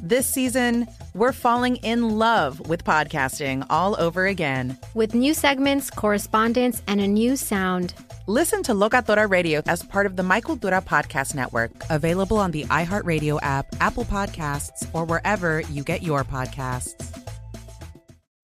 This season, we're falling in love with podcasting all over again. with new segments, correspondence, and a new sound. Listen to Locatora Radio as part of the My Cultura Podcast Network. Available on the iHeartRadio app, Apple Podcasts, or wherever you get your podcasts.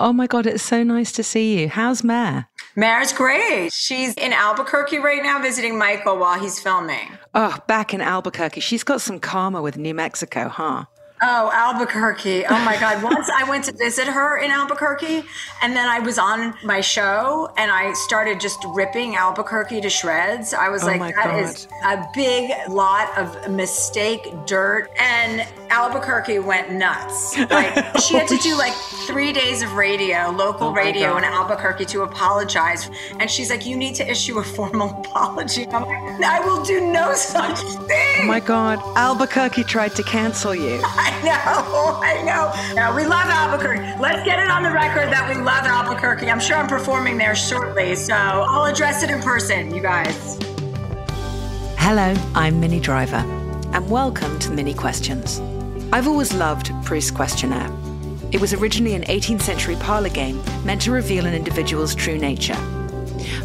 Oh my God, it's so nice to see you. How's Mare? Mare's great. She's in Albuquerque right now visiting Michael while he's filming. Oh, back in Albuquerque. She's got some karma with New Mexico, huh? Oh, Albuquerque. Oh my God. Once I went to visit her in Albuquerque, and then I was on my show and I started just ripping Albuquerque to shreds. I was Oh like, that is God. a big lot of mistake dirt. And Albuquerque went nuts. Like, she had to do like three days of radio, local Oh radio in Albuquerque to apologize. And she's like, you need to issue a formal apology. I'm like, I will do no oh such thing. Oh my God, Albuquerque tried to cancel you. I know, I know. No, we love Albuquerque. Let's get it on the record that we love Albuquerque. I'm sure I'm performing there shortly, so I'll address it in person, you guys. Hello, I'm Minnie Driver, and welcome to Minnie Questions. I've always loved Proust's questionnaire. It was originally an 18th century parlor game meant to reveal an individual's true nature.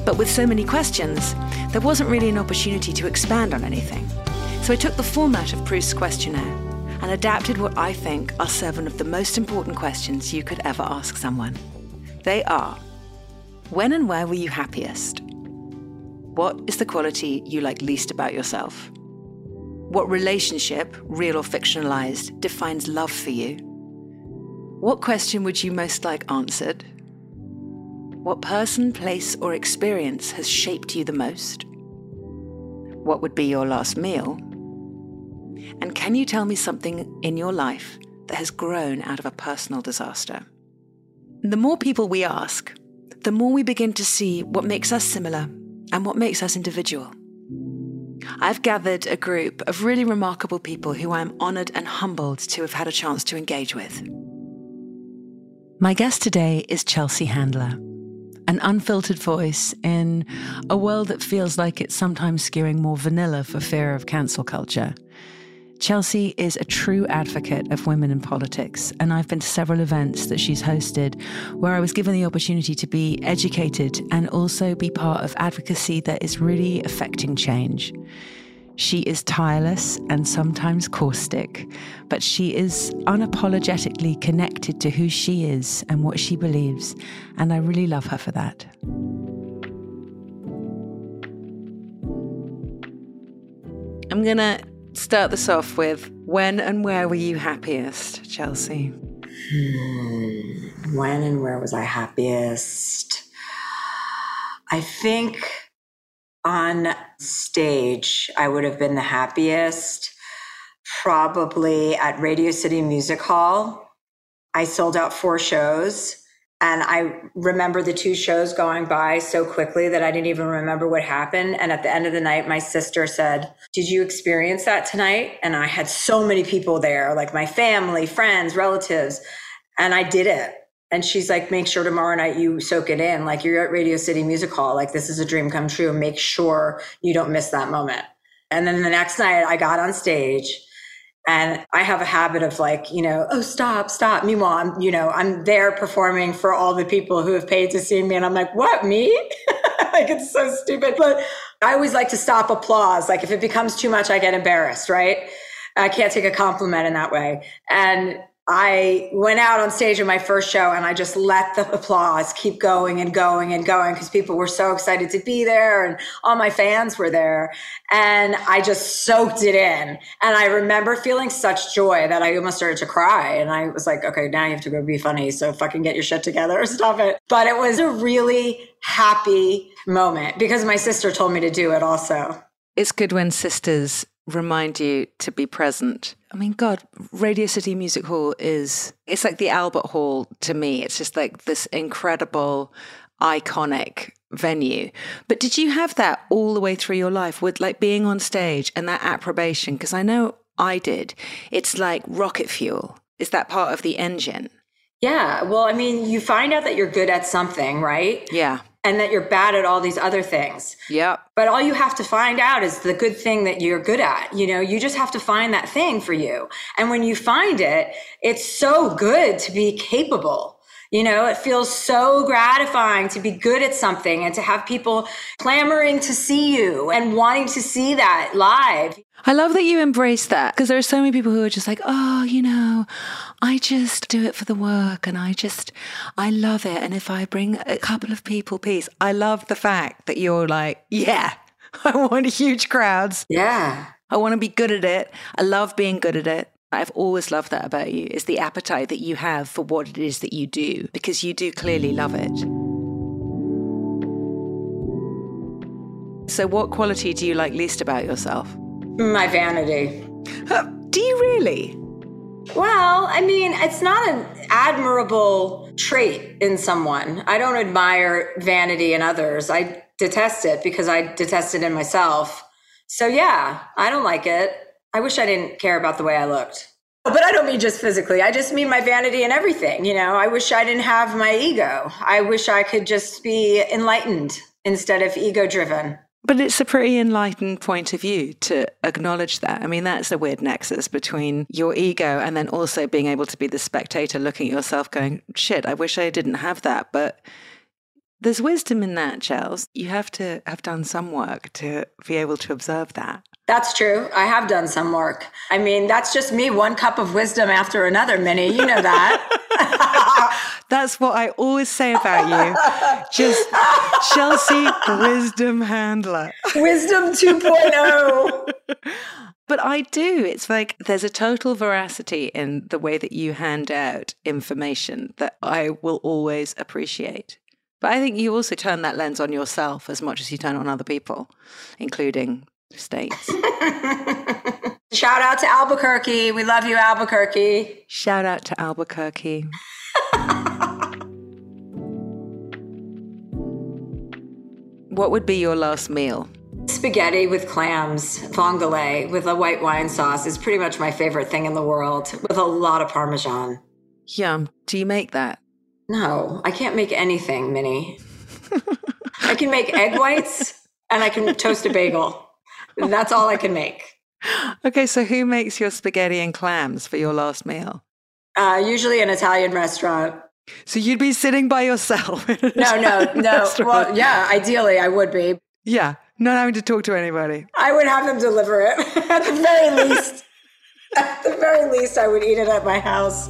But with so many questions, there wasn't really an opportunity to expand on anything. So I took the format of Proust's questionnaire and adapted what I think are seven of the most important questions you could ever ask someone. They are When and where were you happiest? What is the quality you like least about yourself? What relationship, real or fictionalized, defines love for you? What question would you most like answered? What person, place, or experience has shaped you the most? What would be your last meal? And can you tell me something in your life that has grown out of a personal disaster? The more people we ask, the more we begin to see what makes us similar and what makes us individual. I've gathered a group of really remarkable people who I'm honoured and humbled to have had a chance to engage with. My guest today is Chelsea Handler, an unfiltered voice in a world that feels like it's sometimes skewing more vanilla for fear of cancel culture. Chelsea is a true advocate of women in politics, and I've been to several events that she's hosted where I was given the opportunity to be educated and also be part of advocacy that is really affecting change. She is tireless and sometimes caustic, but she is unapologetically connected to who she is and what she believes, and I really love her for that. I'm going to start this off with when and where were you happiest, Chelsea? Hmm. When and where was I happiest? I think on stage, I would have been the happiest, probably at Radio City Music Hall I sold out four shows. And I remember the two shows going by so quickly that I didn't even remember what happened. And at the end of the night, my sister said, Did you experience that tonight? And I had so many people there, like my family, friends, relatives. And I did it. And she's like, Make sure tomorrow night you soak it in. Like you're at Radio City Music Hall. Like this is a dream come true. Make sure you don't miss that moment. And then the next night, I got on stage and I have a habit of like, you know, oh, stop, stop. Meanwhile, I'm, you know, I'm there performing for all the people who have paid to see me. And I'm like, what, me? like, it's so stupid. But I always like to stop applause. Like, if it becomes too much, I get embarrassed, right? I can't take a compliment in that way. And I went out on stage in my first show and I just let the applause keep going and going and going because people were so excited to be there and all my fans were there. And I just soaked it in. And I remember feeling such joy that I almost started to cry. And I was like, okay, now you have to go be funny. So fucking get your shit together or stop it. But it was a really happy moment because my sister told me to do it also. It's good when sisters remind you to be present. I mean, God, Radio City Music Hall is, it's like the Albert Hall to me. It's just like this incredible, iconic venue. But did you have that all the way through your life with like being on stage and that approbation? Because I know I did. It's like rocket fuel. Is that part of the engine? Yeah. Well, I mean, you find out that you're good at something, right? Yeah and that you're bad at all these other things. Yep. But all you have to find out is the good thing that you're good at. You know, you just have to find that thing for you. And when you find it, it's so good to be capable. You know, it feels so gratifying to be good at something and to have people clamoring to see you and wanting to see that live. I love that you embrace that because there are so many people who are just like, oh, you know, I just do it for the work and I just, I love it. And if I bring a couple of people peace, I love the fact that you're like, yeah, I want huge crowds. Yeah. I want to be good at it. I love being good at it. I've always loved that about you is the appetite that you have for what it is that you do because you do clearly love it. So, what quality do you like least about yourself? My vanity. Uh, do you really? Well, I mean, it's not an admirable trait in someone. I don't admire vanity in others. I detest it because I detest it in myself. So, yeah, I don't like it. I wish I didn't care about the way I looked. But I don't mean just physically. I just mean my vanity and everything. You know, I wish I didn't have my ego. I wish I could just be enlightened instead of ego driven. But it's a pretty enlightened point of view to acknowledge that. I mean, that's a weird nexus between your ego and then also being able to be the spectator looking at yourself going, shit, I wish I didn't have that. But there's wisdom in that, Chels. You have to have done some work to be able to observe that. That's true. I have done some work. I mean, that's just me, one cup of wisdom after another, Minnie. You know that. that's what I always say about you. Just Chelsea Wisdom Handler. Wisdom 2.0. But I do. It's like there's a total veracity in the way that you hand out information that I will always appreciate. But I think you also turn that lens on yourself as much as you turn it on other people, including states. Shout out to Albuquerque. We love you, Albuquerque. Shout out to Albuquerque. what would be your last meal? Spaghetti with clams, vongole with a white wine sauce is pretty much my favorite thing in the world, with a lot of Parmesan. Yum. Do you make that? No, I can't make anything, Minnie. I can make egg whites and I can toast a bagel. That's all I can make. Okay, so who makes your spaghetti and clams for your last meal? Uh, usually an Italian restaurant. So you'd be sitting by yourself? no, no, no. Well, yeah, ideally I would be. Yeah, not having to talk to anybody. I would have them deliver it at the very least. at the very least, I would eat it at my house.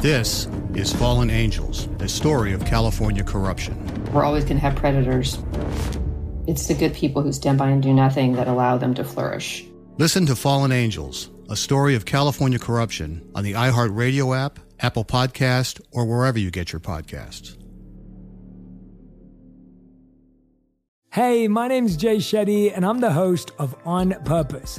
This is Fallen Angels, a story of California corruption. We're always going to have predators. It's the good people who stand by and do nothing that allow them to flourish. Listen to Fallen Angels, a story of California corruption on the iHeartRadio app, Apple Podcast, or wherever you get your podcasts. Hey, my name's Jay Shetty, and I'm the host of On Purpose.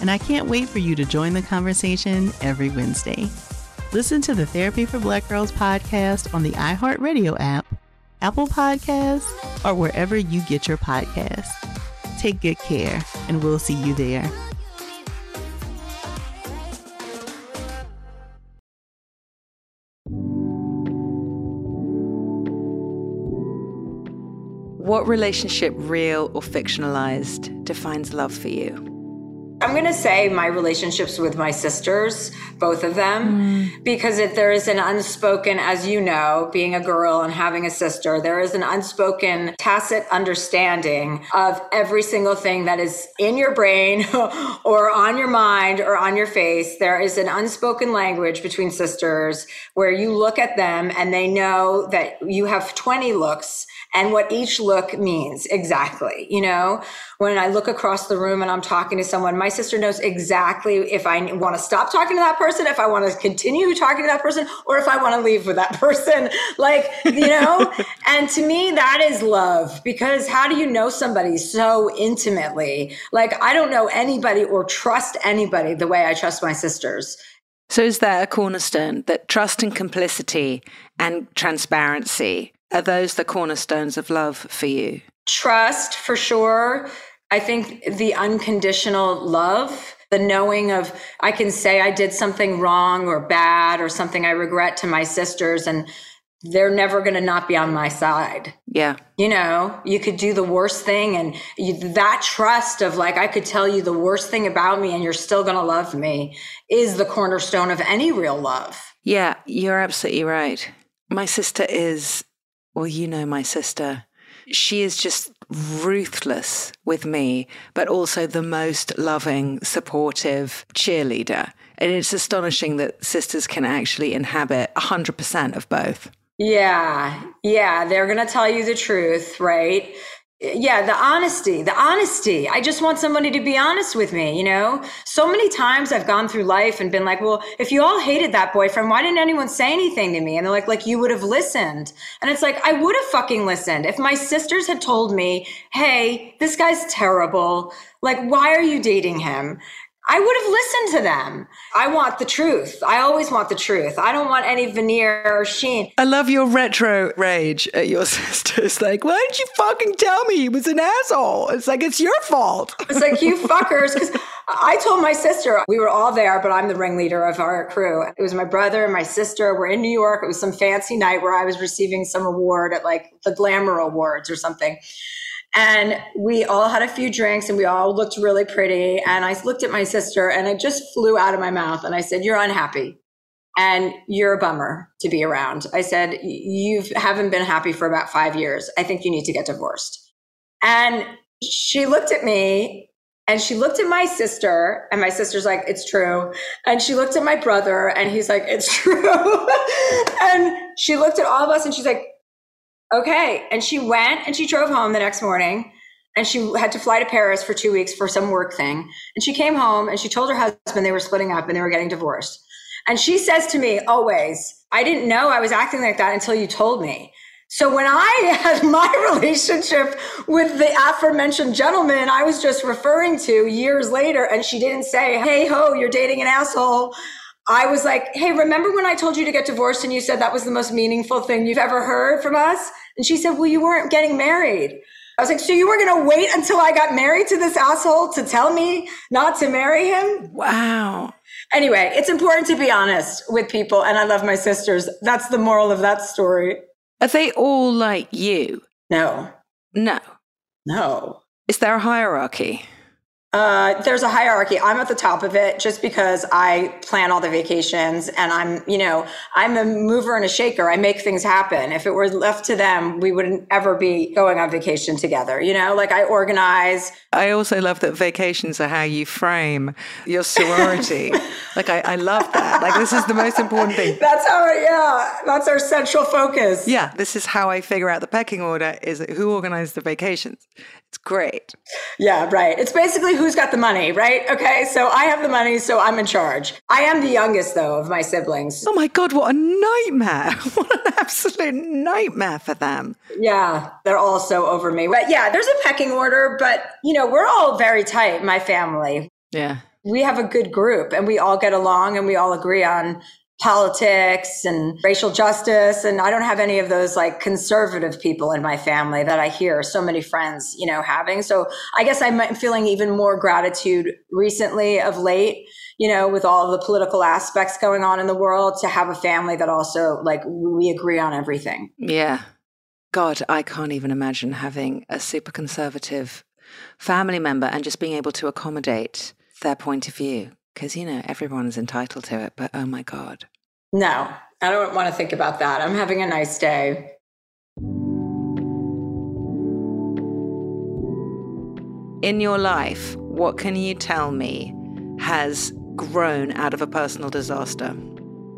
and I can't wait for you to join the conversation every Wednesday. Listen to the Therapy for Black Girls podcast on the iHeartRadio app, Apple Podcasts, or wherever you get your podcasts. Take good care, and we'll see you there. What relationship, real or fictionalized, defines love for you? I'm going to say my relationships with my sisters, both of them, mm. because if there is an unspoken, as you know, being a girl and having a sister, there is an unspoken tacit understanding of every single thing that is in your brain or on your mind or on your face. There is an unspoken language between sisters where you look at them and they know that you have 20 looks and what each look means exactly. You know, when I look across the room and I'm talking to someone, my sister knows exactly if I want to stop talking to that person, if I want to continue talking to that person, or if I want to leave with that person. Like, you know, and to me, that is love because how do you know somebody so intimately? Like, I don't know anybody or trust anybody the way I trust my sisters. So, is there a cornerstone that trust and complicity and transparency are those the cornerstones of love for you? Trust, for sure. I think the unconditional love, the knowing of I can say I did something wrong or bad or something I regret to my sisters, and they're never going to not be on my side. Yeah. You know, you could do the worst thing, and you, that trust of like, I could tell you the worst thing about me, and you're still going to love me is the cornerstone of any real love. Yeah, you're absolutely right. My sister is, well, you know, my sister. She is just ruthless with me, but also the most loving, supportive cheerleader. And it's astonishing that sisters can actually inhabit 100% of both. Yeah, yeah, they're going to tell you the truth, right? Yeah, the honesty, the honesty. I just want somebody to be honest with me, you know? So many times I've gone through life and been like, well, if you all hated that boyfriend, why didn't anyone say anything to me? And they're like, like you would have listened. And it's like, I would have fucking listened. If my sisters had told me, hey, this guy's terrible, like, why are you dating him? I would have listened to them. I want the truth. I always want the truth. I don't want any veneer or sheen. I love your retro rage at your sisters. Like, why didn't you fucking tell me he was an asshole? It's like, it's your fault. It's like, you fuckers. Because I told my sister, we were all there, but I'm the ringleader of our crew. It was my brother and my sister. We're in New York. It was some fancy night where I was receiving some award at like the Glamour Awards or something. And we all had a few drinks and we all looked really pretty. And I looked at my sister and it just flew out of my mouth. And I said, You're unhappy and you're a bummer to be around. I said, You haven't been happy for about five years. I think you need to get divorced. And she looked at me and she looked at my sister, and my sister's like, It's true. And she looked at my brother, and he's like, It's true. and she looked at all of us, and she's like, Okay. And she went and she drove home the next morning and she had to fly to Paris for two weeks for some work thing. And she came home and she told her husband they were splitting up and they were getting divorced. And she says to me always, I didn't know I was acting like that until you told me. So when I had my relationship with the aforementioned gentleman I was just referring to years later, and she didn't say, Hey ho, you're dating an asshole. I was like, Hey, remember when I told you to get divorced and you said that was the most meaningful thing you've ever heard from us? And she said, Well, you weren't getting married. I was like, So you were going to wait until I got married to this asshole to tell me not to marry him? Wow. Anyway, it's important to be honest with people. And I love my sisters. That's the moral of that story. Are they all like you? No. No. No. Is there a hierarchy? Uh, there's a hierarchy. I'm at the top of it just because I plan all the vacations and I'm, you know, I'm a mover and a shaker. I make things happen. If it were left to them, we wouldn't ever be going on vacation together. You know, like I organize. I also love that vacations are how you frame your sorority. like I, I love that. Like this is the most important thing. That's how, yeah, that's our central focus. Yeah, this is how I figure out the pecking order is who organized the vacations. It's great. Yeah, right. It's basically who's got the money, right? Okay, so I have the money, so I'm in charge. I am the youngest, though, of my siblings. Oh my God, what a nightmare. What an absolute nightmare for them. Yeah, they're all so over me. But yeah, there's a pecking order, but you know, we're all very tight, my family. Yeah. We have a good group and we all get along and we all agree on politics and racial justice. And i don't have any of those like conservative people in my family that i hear so many friends you know having. So i guess i'm feeling even more gratitude recently of late you know with all the political aspects going on in the world to have a family that also like we agree on everything. Yeah. God i can't even imagine having a super conservative family member and just being able to accommodate their point of view because you know everyone is entitled to it but oh my god. No i don't want to think about that. I'm having a nice day. In your life what can you tell me has grown out of a personal disaster?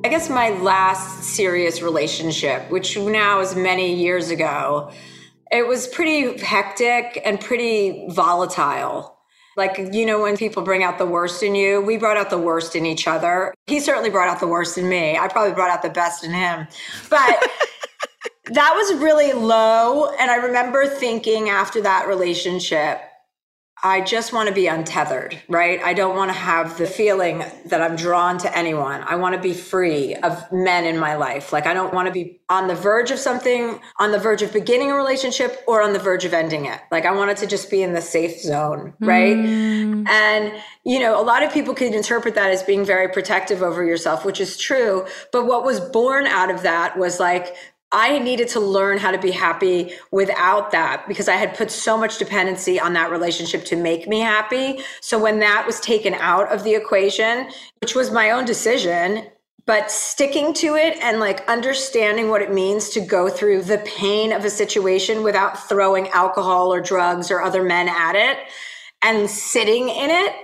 I guess my last serious relationship which now is many years ago It was pretty hectic and pretty volatile. Like, you know, when people bring out the worst in you, we brought out the worst in each other. He certainly brought out the worst in me. I probably brought out the best in him. But that was really low. And I remember thinking after that relationship, I just want to be untethered, right? I don't want to have the feeling that I'm drawn to anyone. I want to be free of men in my life. Like, I don't want to be on the verge of something, on the verge of beginning a relationship or on the verge of ending it. Like, I wanted to just be in the safe zone, right? Mm. And, you know, a lot of people could interpret that as being very protective over yourself, which is true. But what was born out of that was like I needed to learn how to be happy without that because I had put so much dependency on that relationship to make me happy. So when that was taken out of the equation, which was my own decision, but sticking to it and like understanding what it means to go through the pain of a situation without throwing alcohol or drugs or other men at it and sitting in it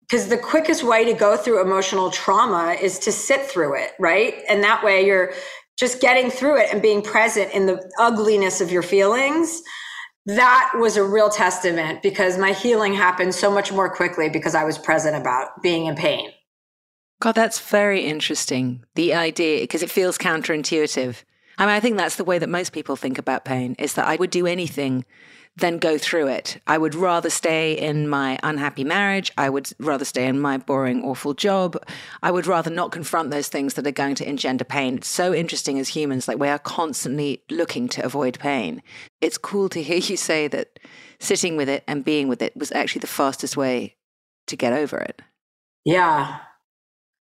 because the quickest way to go through emotional trauma is to sit through it right and that way you're just getting through it and being present in the ugliness of your feelings that was a real testament because my healing happened so much more quickly because I was present about being in pain. God, that's very interesting. The idea, because it feels counterintuitive. I mean, I think that's the way that most people think about pain is that I would do anything than go through it. I would rather stay in my unhappy marriage. I would rather stay in my boring, awful job. I would rather not confront those things that are going to engender pain. It's so interesting as humans, like we are constantly looking to avoid pain. It's cool to hear you say that sitting with it and being with it was actually the fastest way to get over it. Yeah.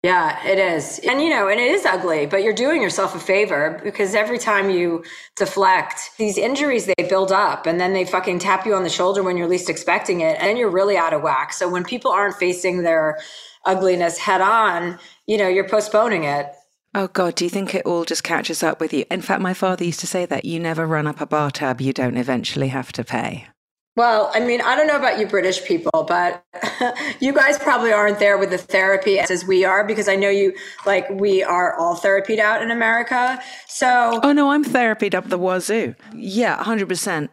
Yeah, it is. And you know, and it is ugly, but you're doing yourself a favor because every time you deflect, these injuries they build up and then they fucking tap you on the shoulder when you're least expecting it and you're really out of whack. So when people aren't facing their ugliness head on, you know, you're postponing it. Oh God, do you think it all just catches up with you? In fact, my father used to say that you never run up a bar tab you don't eventually have to pay. Well, I mean, I don't know about you British people, but you guys probably aren't there with the therapy as we are because I know you like we are all therapied out in America. So Oh no, I'm therapied up the wazoo. Yeah, 100%.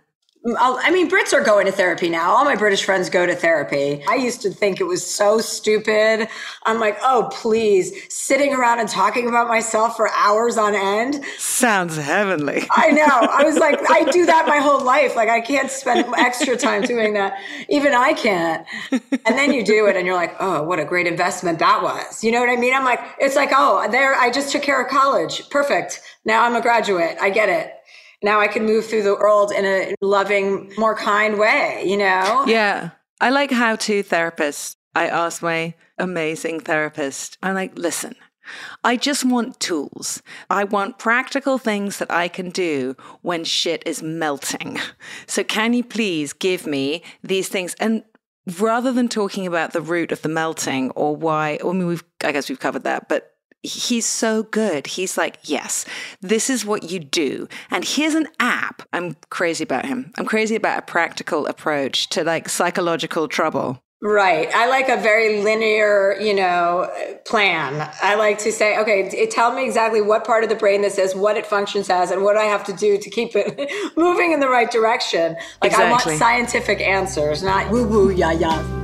I mean, Brits are going to therapy now. All my British friends go to therapy. I used to think it was so stupid. I'm like, oh, please, sitting around and talking about myself for hours on end. Sounds heavenly. I know. I was like, I do that my whole life. Like, I can't spend extra time doing that. Even I can't. And then you do it and you're like, oh, what a great investment that was. You know what I mean? I'm like, it's like, oh, there, I just took care of college. Perfect. Now I'm a graduate. I get it now I can move through the world in a loving, more kind way, you know? Yeah. I like how to therapists. I ask my amazing therapist, I'm like, listen, I just want tools. I want practical things that I can do when shit is melting. So, can you please give me these things? And rather than talking about the root of the melting or why, I mean, we've, I guess we've covered that, but he's so good. He's like, yes, this is what you do. And here's an app. I'm crazy about him. I'm crazy about a practical approach to like psychological trouble. Right. I like a very linear, you know, plan. I like to say, okay, tell me exactly what part of the brain this is, what it functions as, and what I have to do to keep it moving in the right direction. Like exactly. I want scientific answers, not woo woo ya ya.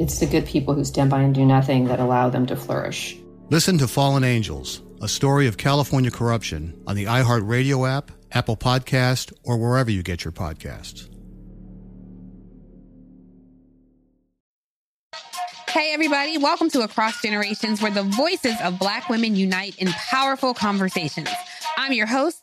It's the good people who stand by and do nothing that allow them to flourish. Listen to Fallen Angels, a story of California corruption on the iHeartRadio app, Apple Podcast, or wherever you get your podcasts. Hey, everybody, welcome to Across Generations, where the voices of Black women unite in powerful conversations. I'm your host,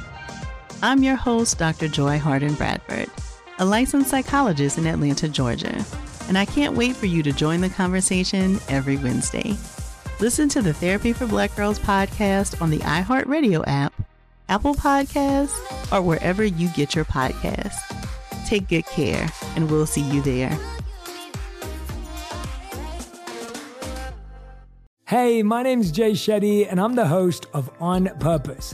I'm your host, Dr. Joy Harden Bradford, a licensed psychologist in Atlanta, Georgia, and I can't wait for you to join the conversation every Wednesday. Listen to the Therapy for Black Girls podcast on the iHeartRadio app, Apple Podcasts, or wherever you get your podcasts. Take good care, and we'll see you there. Hey, my name's Jay Shetty, and I'm the host of On Purpose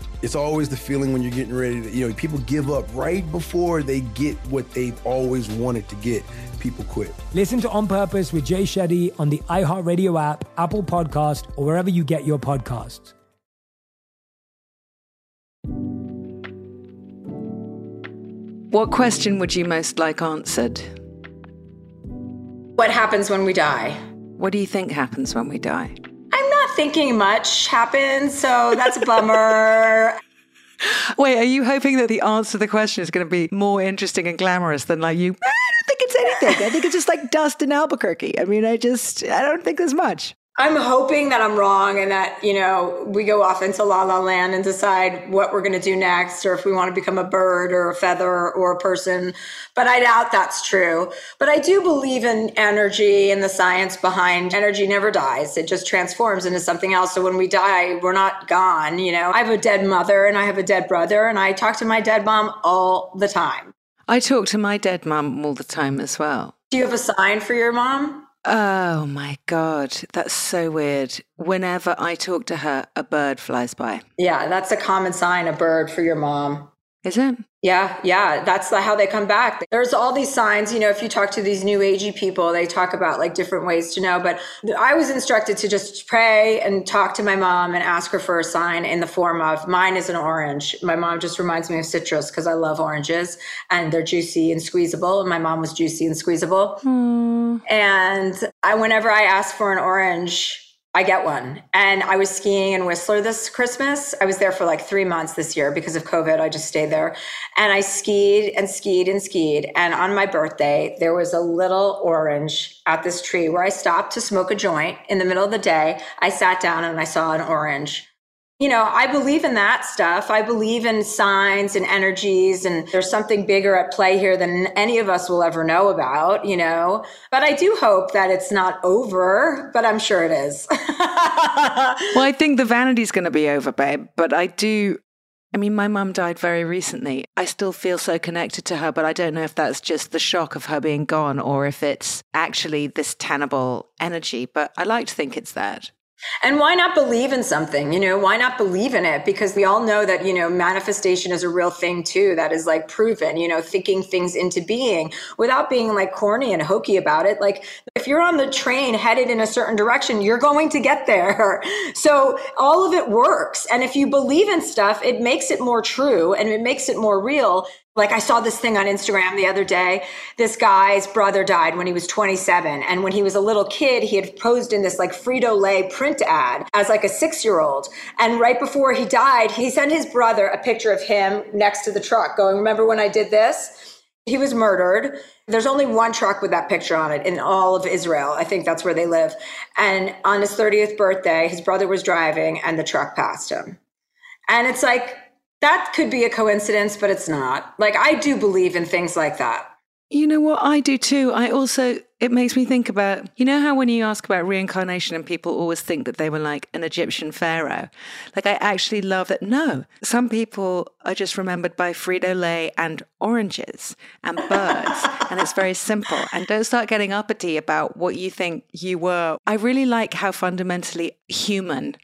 It's always the feeling when you're getting ready to, you know, people give up right before they get what they've always wanted to get. People quit. Listen to On Purpose with Jay Shetty on the iHeartRadio app, Apple Podcast, or wherever you get your podcasts. What question would you most like answered? What happens when we die? What do you think happens when we die? Thinking much happens, so that's a bummer. Wait, are you hoping that the answer to the question is going to be more interesting and glamorous than like you? I don't think it's anything. I think it's just like dust in Albuquerque. I mean, I just, I don't think there's much. I'm hoping that I'm wrong and that, you know, we go off into la la land and decide what we're going to do next or if we want to become a bird or a feather or a person. But I doubt that's true. But I do believe in energy and the science behind energy never dies. It just transforms into something else. So when we die, we're not gone. You know, I have a dead mother and I have a dead brother and I talk to my dead mom all the time. I talk to my dead mom all the time as well. Do you have a sign for your mom? Oh my God, that's so weird. Whenever I talk to her, a bird flies by. Yeah, that's a common sign, a bird for your mom. Is it? Yeah, yeah, that's the, how they come back. There's all these signs, you know, if you talk to these new agey people, they talk about like different ways to know. But I was instructed to just pray and talk to my mom and ask her for a sign in the form of mine is an orange. My mom just reminds me of citrus because I love oranges and they're juicy and squeezable. And my mom was juicy and squeezable. Mm. And I, whenever I ask for an orange, I get one. And I was skiing in Whistler this Christmas. I was there for like three months this year because of COVID. I just stayed there. And I skied and skied and skied. And on my birthday, there was a little orange at this tree where I stopped to smoke a joint in the middle of the day. I sat down and I saw an orange. You know, I believe in that stuff. I believe in signs and energies, and there's something bigger at play here than any of us will ever know about, you know. But I do hope that it's not over, but I'm sure it is. well, I think the vanity's going to be over, babe. But I do. I mean, my mum died very recently. I still feel so connected to her, but I don't know if that's just the shock of her being gone or if it's actually this tenable energy. But I like to think it's that. And why not believe in something? You know, why not believe in it? Because we all know that, you know, manifestation is a real thing too, that is like proven, you know, thinking things into being without being like corny and hokey about it. Like if you're on the train headed in a certain direction, you're going to get there. So all of it works. And if you believe in stuff, it makes it more true and it makes it more real. Like I saw this thing on Instagram the other day. This guy's brother died when he was 27. And when he was a little kid, he had posed in this like Frito Lay print ad as like a six year old. And right before he died, he sent his brother a picture of him next to the truck going, remember when I did this? He was murdered. There's only one truck with that picture on it in all of Israel. I think that's where they live. And on his 30th birthday, his brother was driving and the truck passed him. And it's like, that could be a coincidence, but it's not. Like, I do believe in things like that. You know what? I do too. I also, it makes me think about, you know, how when you ask about reincarnation and people always think that they were like an Egyptian pharaoh? Like, I actually love that. No, some people are just remembered by Frito Lay and oranges and birds. and it's very simple. And don't start getting uppity about what you think you were. I really like how fundamentally human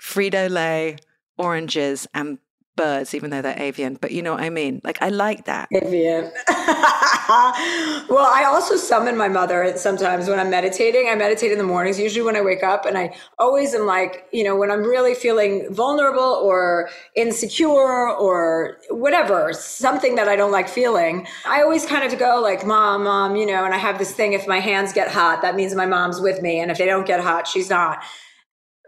Frito Lay, oranges, and birds, even though they're avian. But you know what I mean? Like, I like that. Avian. well, I also summon my mother sometimes when I'm meditating. I meditate in the mornings, usually when I wake up. And I always am like, you know, when I'm really feeling vulnerable or insecure or whatever, something that I don't like feeling, I always kind of go like, mom, mom, you know, and I have this thing if my hands get hot, that means my mom's with me. And if they don't get hot, she's not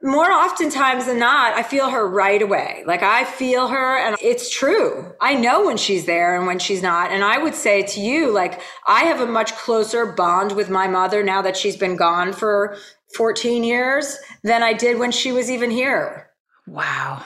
more oftentimes than not, I feel her right away. Like I feel her and it's true. I know when she's there and when she's not. And I would say to you, like, I have a much closer bond with my mother now that she's been gone for 14 years than I did when she was even here. Wow.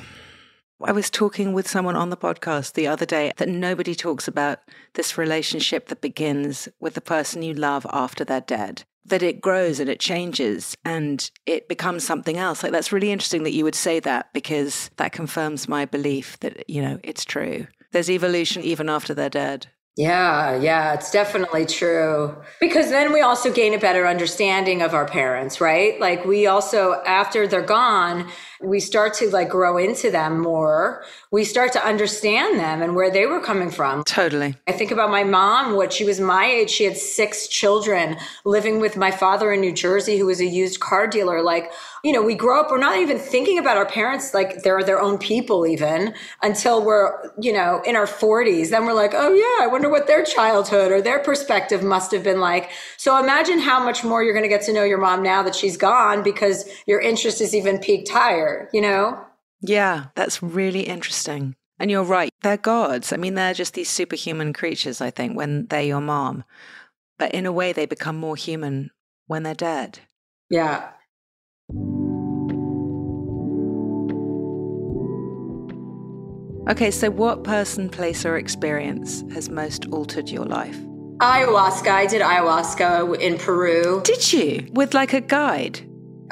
I was talking with someone on the podcast the other day that nobody talks about this relationship that begins with the person you love after they're dead that it grows and it changes and it becomes something else. Like that's really interesting that you would say that because that confirms my belief that, you know, it's true. There's evolution even after they're dead. Yeah, yeah, it's definitely true. Because then we also gain a better understanding of our parents, right? Like we also, after they're gone, we start to like grow into them more. We start to understand them and where they were coming from. Totally. I think about my mom, what she was my age. She had six children living with my father in New Jersey, who was a used car dealer. Like, you know, we grow up, we're not even thinking about our parents like they're their own people, even until we're, you know, in our 40s. Then we're like, oh, yeah, I wonder what their childhood or their perspective must have been like. So imagine how much more you're going to get to know your mom now that she's gone because your interest is even piqued higher, you know? Yeah, that's really interesting. And you're right, they're gods. I mean, they're just these superhuman creatures, I think, when they're your mom. But in a way, they become more human when they're dead. Yeah. Okay, so what person, place, or experience has most altered your life? Ayahuasca. I did ayahuasca in Peru. Did you? With like a guide?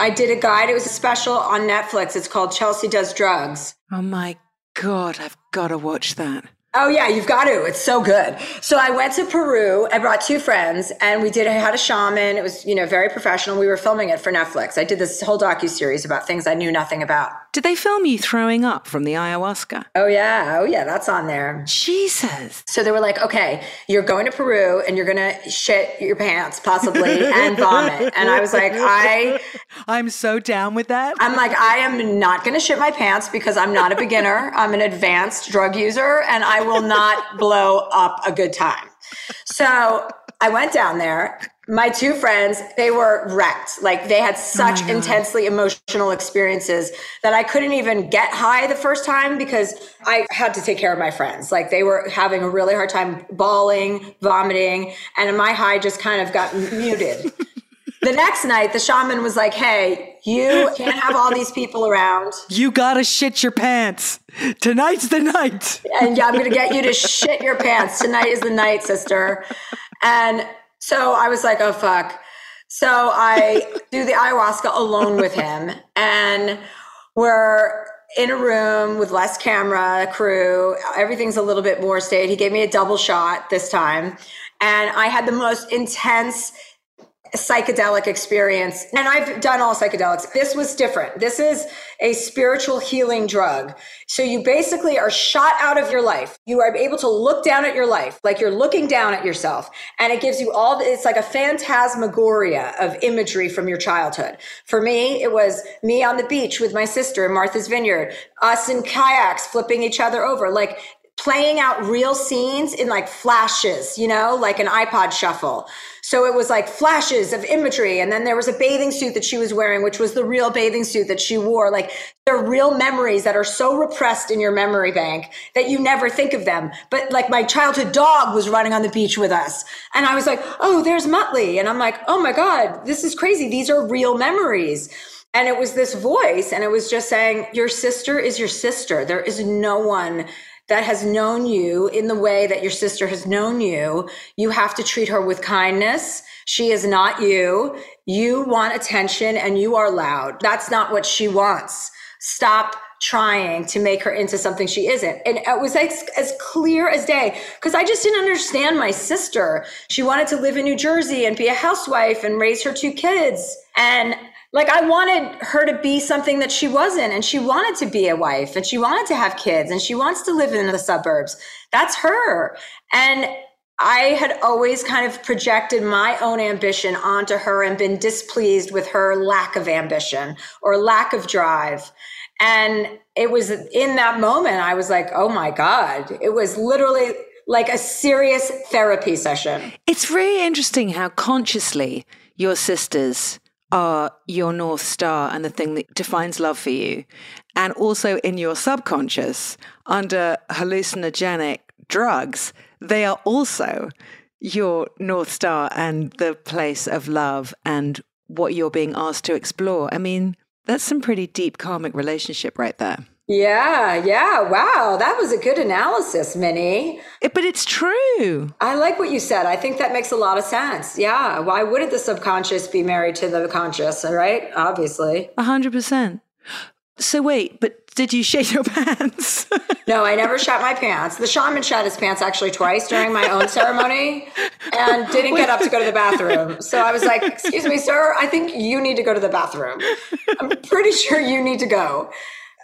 I did a guide. It was a special on Netflix. It's called Chelsea Does Drugs. Oh my God, I've got to watch that. Oh yeah, you've got to. It's so good. So I went to Peru. I brought two friends, and we did. I had a shaman. It was you know very professional. We were filming it for Netflix. I did this whole docu series about things I knew nothing about. Did they film you throwing up from the ayahuasca? Oh yeah, oh yeah, that's on there. Jesus. So they were like, okay, you're going to Peru, and you're gonna shit your pants possibly and vomit. And I was like, I, I'm so down with that. I'm like, I am not gonna shit my pants because I'm not a beginner. I'm an advanced drug user, and I will not blow up a good time. So I went down there. My two friends, they were wrecked. Like they had oh such oh intensely emotional experiences that I couldn't even get high the first time because I had to take care of my friends. Like they were having a really hard time bawling, vomiting, and my high just kind of got muted. the next night, the shaman was like, hey, you can't have all these people around. You gotta shit your pants. Tonight's the night. And yeah, I'm gonna get you to shit your pants. Tonight is the night, sister. And so I was like, oh, fuck. So I do the ayahuasca alone with him. And we're in a room with less camera crew. Everything's a little bit more staid. He gave me a double shot this time. And I had the most intense psychedelic experience. And I've done all psychedelics. This was different. This is a spiritual healing drug. So you basically are shot out of your life. You are able to look down at your life, like you're looking down at yourself. And it gives you all, it's like a phantasmagoria of imagery from your childhood. For me, it was me on the beach with my sister in Martha's Vineyard, us in kayaks flipping each other over. Like playing out real scenes in like flashes, you know, like an iPod shuffle. So it was like flashes of imagery. And then there was a bathing suit that she was wearing, which was the real bathing suit that she wore. Like there are real memories that are so repressed in your memory bank that you never think of them. But like my childhood dog was running on the beach with us. And I was like, oh, there's Muttley. And I'm like, oh my God, this is crazy. These are real memories. And it was this voice, and it was just saying, Your sister is your sister. There is no one that has known you in the way that your sister has known you, you have to treat her with kindness. She is not you. You want attention and you are loud. That's not what she wants. Stop trying to make her into something she isn't. And it was as clear as day because I just didn't understand my sister. She wanted to live in New Jersey and be a housewife and raise her two kids. And like I wanted her to be something that she wasn't and she wanted to be a wife and she wanted to have kids and she wants to live in the suburbs. That's her. And I had always kind of projected my own ambition onto her and been displeased with her lack of ambition or lack of drive. And it was in that moment I was like, "Oh my god." It was literally like a serious therapy session. It's really interesting how consciously your sisters are your North Star and the thing that defines love for you. And also in your subconscious, under hallucinogenic drugs, they are also your North Star and the place of love and what you're being asked to explore. I mean, that's some pretty deep karmic relationship right there. Yeah, yeah. Wow. That was a good analysis, Minnie. It, but it's true. I like what you said. I think that makes a lot of sense. Yeah. Why wouldn't the subconscious be married to the conscious, right? Obviously. A hundred percent. So wait, but did you shake your pants? no, I never shot my pants. The shaman shot his pants actually twice during my own ceremony and didn't get up to go to the bathroom. So I was like, excuse me, sir, I think you need to go to the bathroom. I'm pretty sure you need to go.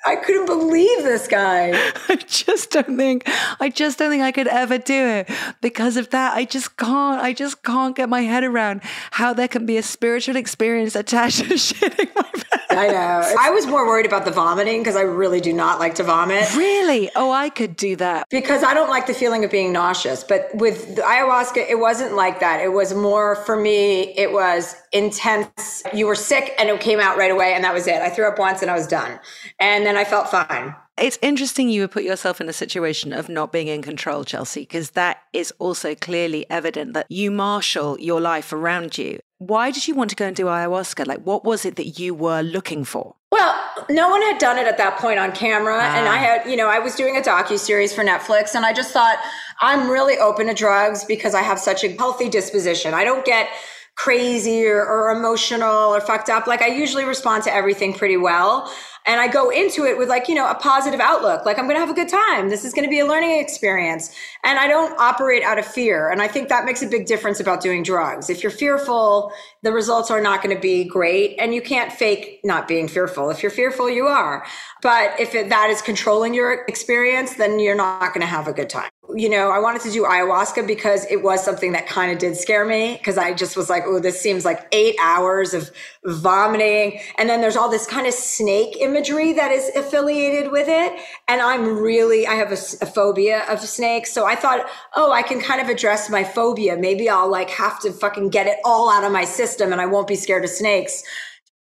I couldn't believe this guy. I just don't think I just don't think I could ever do it because of that. I just can't. I just can't get my head around how there can be a spiritual experience attached to shitting my pants. I know. I was more worried about the vomiting because I really do not like to vomit. Really? Oh, I could do that because I don't like the feeling of being nauseous. But with ayahuasca, it wasn't like that. It was more for me. It was intense. You were sick and it came out right away, and that was it. I threw up once and I was done. And then I felt fine. It's interesting you would put yourself in a situation of not being in control, Chelsea, because that is also clearly evident that you marshal your life around you. Why did you want to go and do ayahuasca? Like, what was it that you were looking for? Well, no one had done it at that point on camera, ah. and I had, you know, I was doing a docu series for Netflix, and I just thought I'm really open to drugs because I have such a healthy disposition. I don't get crazy or, or emotional or fucked up. Like I usually respond to everything pretty well and I go into it with like, you know, a positive outlook. Like I'm going to have a good time. This is going to be a learning experience. And I don't operate out of fear. And I think that makes a big difference about doing drugs. If you're fearful, the results are not going to be great and you can't fake not being fearful. If you're fearful, you are. But if it, that is controlling your experience, then you're not going to have a good time. You know, I wanted to do ayahuasca because it was something that kind of did scare me because I just was like, oh, this seems like eight hours of vomiting. And then there's all this kind of snake imagery that is affiliated with it. And I'm really, I have a, a phobia of snakes. So I thought, oh, I can kind of address my phobia. Maybe I'll like have to fucking get it all out of my system and I won't be scared of snakes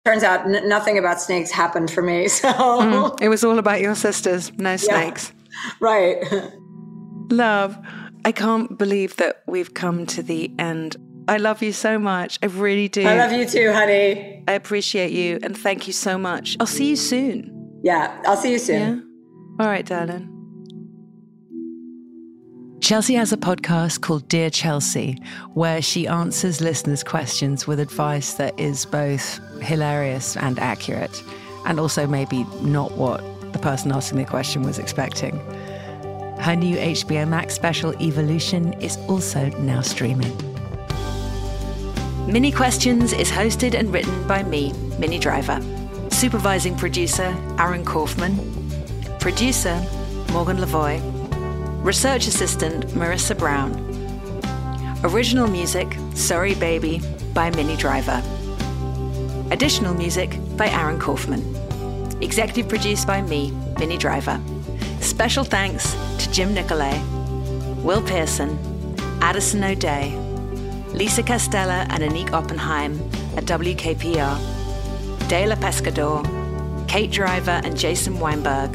turns out n- nothing about snakes happened for me. So mm, it was all about your sisters, no snakes. Yeah, right. Love, I can't believe that we've come to the end I love you so much. I really do. I love you too, honey. I appreciate you and thank you so much. I'll see you soon. Yeah, I'll see you soon. Yeah? All right, darling. Chelsea has a podcast called Dear Chelsea, where she answers listeners' questions with advice that is both hilarious and accurate, and also maybe not what the person asking the question was expecting. Her new HBO Max special, Evolution, is also now streaming. Minnie Questions is hosted and written by me, Minnie Driver. Supervising producer, Aaron Kaufman. Producer, Morgan Lavoy. Research assistant, Marissa Brown. Original music, Sorry Baby, by Minnie Driver. Additional music by Aaron Kaufman. Executive produced by me, Minnie Driver. Special thanks to Jim Nicolay, Will Pearson, Addison O'Day, Lisa Castella and Anik Oppenheim at WKPR, Dela Pescador, Kate Driver and Jason Weinberg,